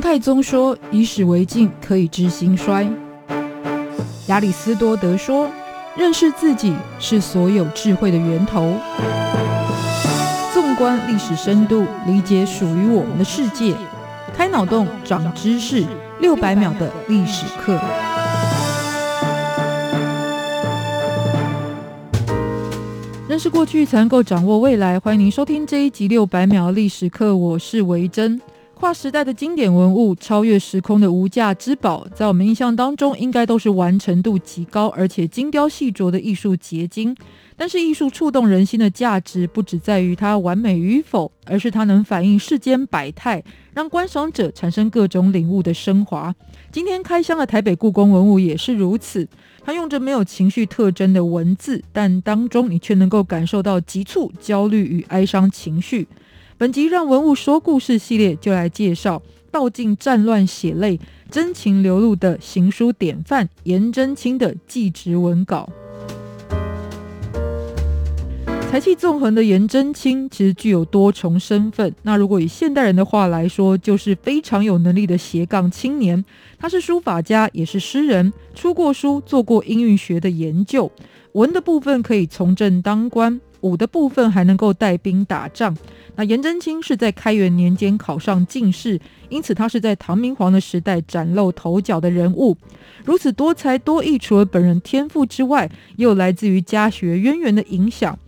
太宗说：“以史为镜，可以知兴衰。”亚里斯多德说：“认识自己是所有智慧的源头。”纵观历史深度，理解属于我们的世界，开脑洞，长知识，六百秒的历史课。认识过去，才能够掌握未来。欢迎您收听这一集六百秒历史课，我是维珍。跨时代的经典文物，超越时空的无价之宝，在我们印象当中，应该都是完成度极高，而且精雕细琢的艺术结晶。但是，艺术触动人心的价值，不只在于它完美与否，而是它能反映世间百态，让观赏者产生各种领悟的升华。今天开箱的台北故宫文物也是如此，它用着没有情绪特征的文字，但当中你却能够感受到急促、焦虑与哀伤情绪。本集让文物说故事系列就来介绍道尽战乱血泪、真情流露的行书典范颜真卿的祭侄文稿。才气纵横的颜真卿其实具有多重身份。那如果以现代人的话来说，就是非常有能力的斜杠青年。他是书法家，也是诗人，出过书，做过音韵学的研究。文的部分可以从政当官，武的部分还能够带兵打仗。那颜真卿是在开元年间考上进士，因此他是在唐明皇的时代崭露头角的人物。如此多才多艺，除了本人天赋之外，也有来自于家学渊源的影响。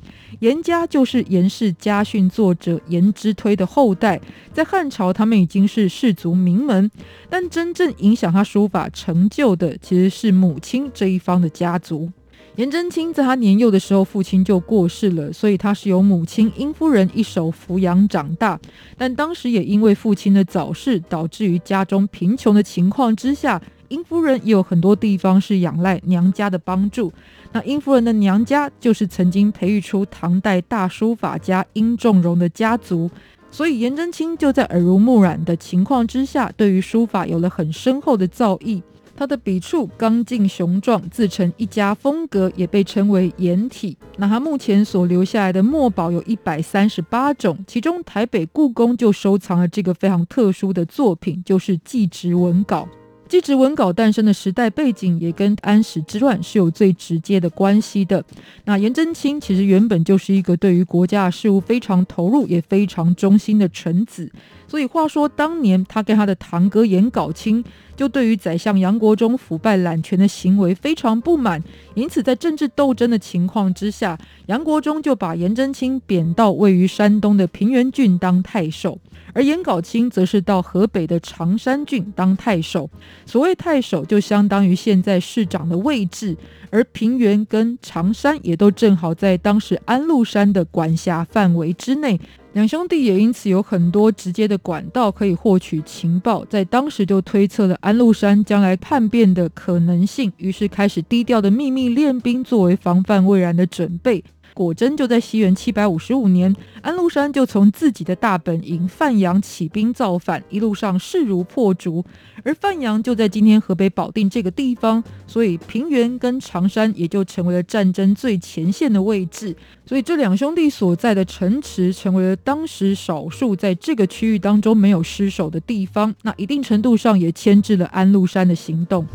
颜家就是颜氏家训作者颜之推的后代，在汉朝他们已经是士族名门，但真正影响他书法成就的，其实是母亲这一方的家族。颜真卿在他年幼的时候，父亲就过世了，所以他是由母亲殷夫人一手抚养长大。但当时也因为父亲的早逝，导致于家中贫穷的情况之下，殷夫人也有很多地方是仰赖娘家的帮助。那殷夫人的娘家就是曾经培育出唐代大书法家殷仲荣的家族，所以颜真卿就在耳濡目染的情况之下，对于书法有了很深厚的造诣。他的笔触刚劲雄壮，自成一家风格，也被称为颜体。那他目前所留下来的墨宝有一百三十八种，其中台北故宫就收藏了这个非常特殊的作品，就是祭侄文稿。祭侄文稿诞生的时代背景也跟安史之乱是有最直接的关系的。那颜真卿其实原本就是一个对于国家事务非常投入，也非常忠心的臣子。所以话说，当年他跟他的堂哥颜杲卿，就对于宰相杨国忠腐败揽权的行为非常不满，因此在政治斗争的情况之下，杨国忠就把颜真卿贬到位于山东的平原郡当太守，而颜杲卿则是到河北的常山郡当太守。所谓太守，就相当于现在市长的位置，而平原跟常山也都正好在当时安禄山的管辖范围之内。两兄弟也因此有很多直接的管道可以获取情报，在当时就推测了安禄山将来叛变的可能性，于是开始低调的秘密练兵，作为防范未然的准备。果真就在西元七百五十五年，安禄山就从自己的大本营范阳起兵造反，一路上势如破竹。而范阳就在今天河北保定这个地方，所以平原跟常山也就成为了战争最前线的位置。所以这两兄弟所在的城池，成为了当时少数在这个区域当中没有失守的地方。那一定程度上也牵制了安禄山的行动。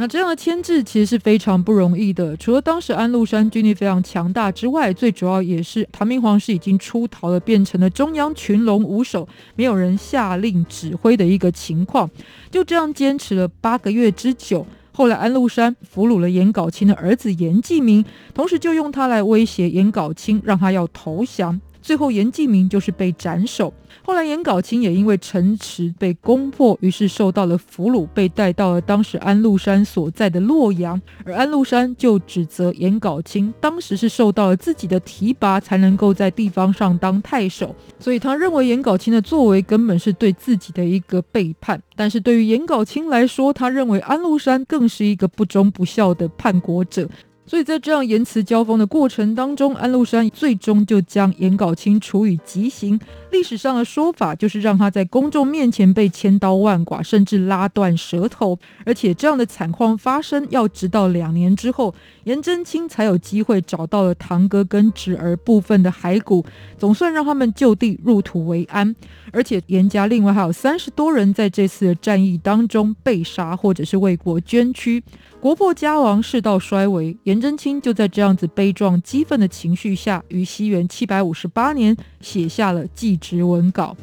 那这样的牵制其实是非常不容易的。除了当时安禄山军力非常强大之外，最主要也是唐明皇是已经出逃了，变成了中央群龙无首，没有人下令指挥的一个情况。就这样坚持了八个月之久。后来安禄山俘虏了颜杲卿的儿子颜季明，同时就用他来威胁颜杲卿，让他要投降。最后，严继明就是被斩首。后来，严杲卿也因为城池被攻破，于是受到了俘虏，被带到了当时安禄山所在的洛阳。而安禄山就指责严杲卿当时是受到了自己的提拔，才能够在地方上当太守。所以，他认为严杲卿的作为根本是对自己的一个背叛。但是，对于严杲卿来说，他认为安禄山更是一个不忠不孝的叛国者。所以在这样言辞交锋的过程当中，安禄山最终就将颜杲卿处以极刑。历史上的说法就是让他在公众面前被千刀万剐，甚至拉断舌头。而且这样的惨况发生，要直到两年之后，颜真卿才有机会找到了堂哥跟侄儿部分的骸骨，总算让他们就地入土为安。而且颜家另外还有三十多人在这次的战役当中被杀，或者是为国捐躯。国破家亡，世道衰微，颜真卿就在这样子悲壮激愤的情绪下，于西元七百五十八年写下了祭侄文稿。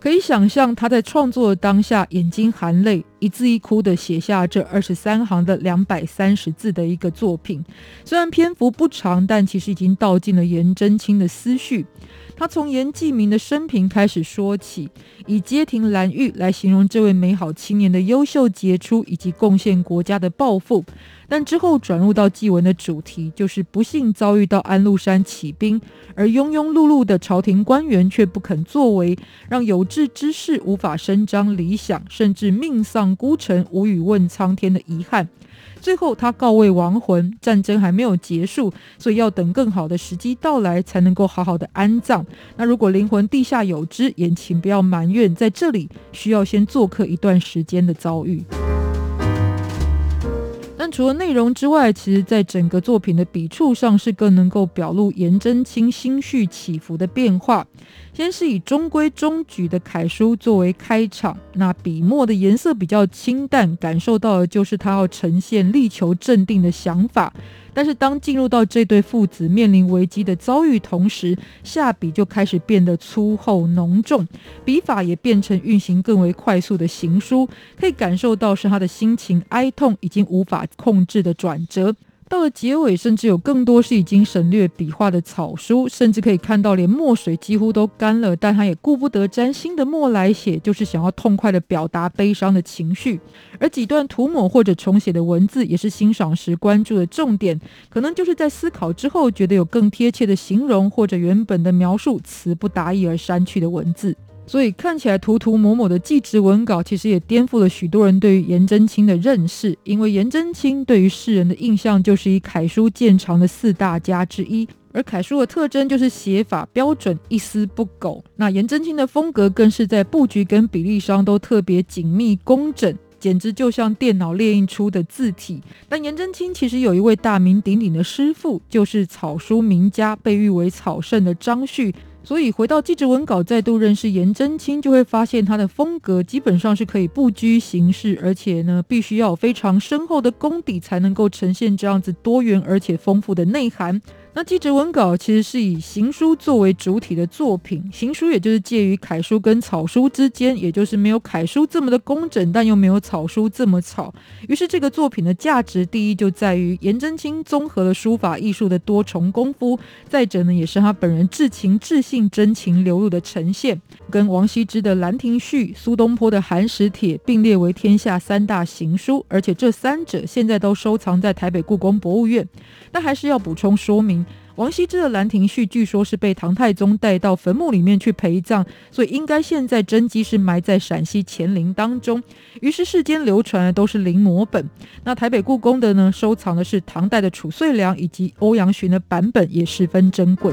可以想象，他在创作的当下，眼睛含泪，一字一哭地写下这二十三行的两百三十字的一个作品。虽然篇幅不长，但其实已经道尽了颜真卿的思绪。他从颜季明的生平开始说起，以街亭兰玉来形容这位美好青年的优秀杰出以及贡献国家的抱负。但之后转入到祭文的主题，就是不幸遭遇到安禄山起兵，而庸庸碌碌的朝廷官员却不肯作为，让有志之士无法伸张理想，甚至命丧孤城，无语问苍天的遗憾。最后，他告慰亡魂，战争还没有结束，所以要等更好的时机到来，才能够好好的安葬。那如果灵魂地下有知，也请不要埋怨，在这里需要先做客一段时间的遭遇。除了内容之外，其实在整个作品的笔触上是更能够表露颜真卿心绪起伏的变化。先是以中规中矩的楷书作为开场，那笔墨的颜色比较清淡，感受到的就是他要呈现力求镇定的想法。但是当进入到这对父子面临危机的遭遇同时，下笔就开始变得粗厚浓重，笔法也变成运行更为快速的行书，可以感受到是他的心情哀痛已经无法控制的转折。到了结尾，甚至有更多是已经省略笔画的草书，甚至可以看到连墨水几乎都干了，但他也顾不得沾新的墨来写，就是想要痛快地表达悲伤的情绪。而几段涂抹或者重写的文字，也是欣赏时关注的重点，可能就是在思考之后，觉得有更贴切的形容，或者原本的描述词不达意而删去的文字。所以看起来涂涂抹抹的祭侄文稿，其实也颠覆了许多人对于颜真卿的认识。因为颜真卿对于世人的印象就是以楷书见长的四大家之一，而楷书的特征就是写法标准，一丝不苟。那颜真卿的风格更是在布局跟比例上都特别紧密工整，简直就像电脑列印出的字体。但颜真卿其实有一位大名鼎鼎的师傅，就是草书名家，被誉为草圣的张旭。所以回到记者文稿，再度认识颜真卿，就会发现他的风格基本上是可以不拘形式，而且呢，必须要有非常深厚的功底，才能够呈现这样子多元而且丰富的内涵。那祭侄文稿其实是以行书作为主体的作品，行书也就是介于楷书跟草书之间，也就是没有楷书这么的工整，但又没有草书这么草。于是这个作品的价值，第一就在于颜真卿综合了书法艺术的多重功夫，再者呢，也是他本人至情至性、真情流露的呈现。跟王羲之的《兰亭序》、苏东坡的《寒食帖》并列为天下三大行书，而且这三者现在都收藏在台北故宫博物院。但还是要补充说明。王羲之的《兰亭序》据说是被唐太宗带到坟墓里面去陪葬，所以应该现在真迹是埋在陕西乾陵当中。于是世间流传的都是临摹本。那台北故宫的呢，收藏的是唐代的褚遂良以及欧阳询的版本，也十分珍贵。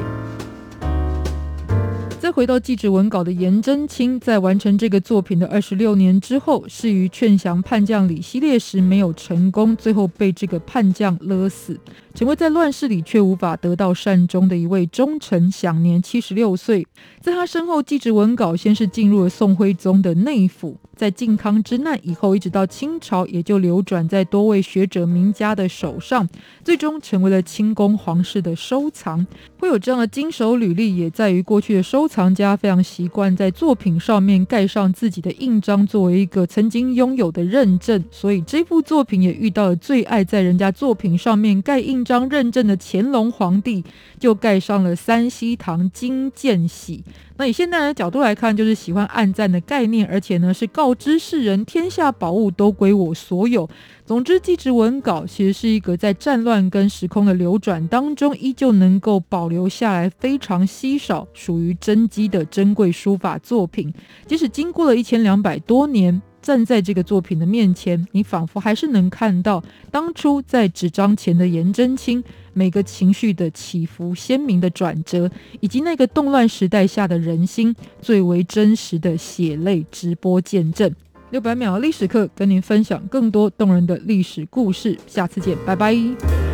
回到祭侄文稿的颜真卿，在完成这个作品的二十六年之后，是于劝降叛将李希烈时没有成功，最后被这个叛将勒死。成为在乱世里却无法得到善终的一位忠臣，享年七十六岁。在他身后，祭侄文稿先是进入了宋徽宗的内府，在靖康之难以后，一直到清朝，也就流转在多位学者名家的手上，最终成为了清宫皇室的收藏。会有这样的经手履历，也在于过去的收藏家非常习惯在作品上面盖上自己的印章，作为一个曾经拥有的认证。所以这部作品也遇到了最爱在人家作品上面盖印。章认证的乾隆皇帝就盖上了三希堂金鉴玺。那以现代人的角度来看，就是喜欢暗赞的概念，而且呢是告知世人天下宝物都归我所有。总之，祭侄文稿其实是一个在战乱跟时空的流转当中，依旧能够保留下来非常稀少、属于真迹的珍贵书法作品。即使经过了一千两百多年。站在这个作品的面前，你仿佛还是能看到当初在纸张前的颜真卿每个情绪的起伏、鲜明的转折，以及那个动乱时代下的人心最为真实的血泪直播见证。六百秒历史课，跟您分享更多动人的历史故事，下次见，拜拜。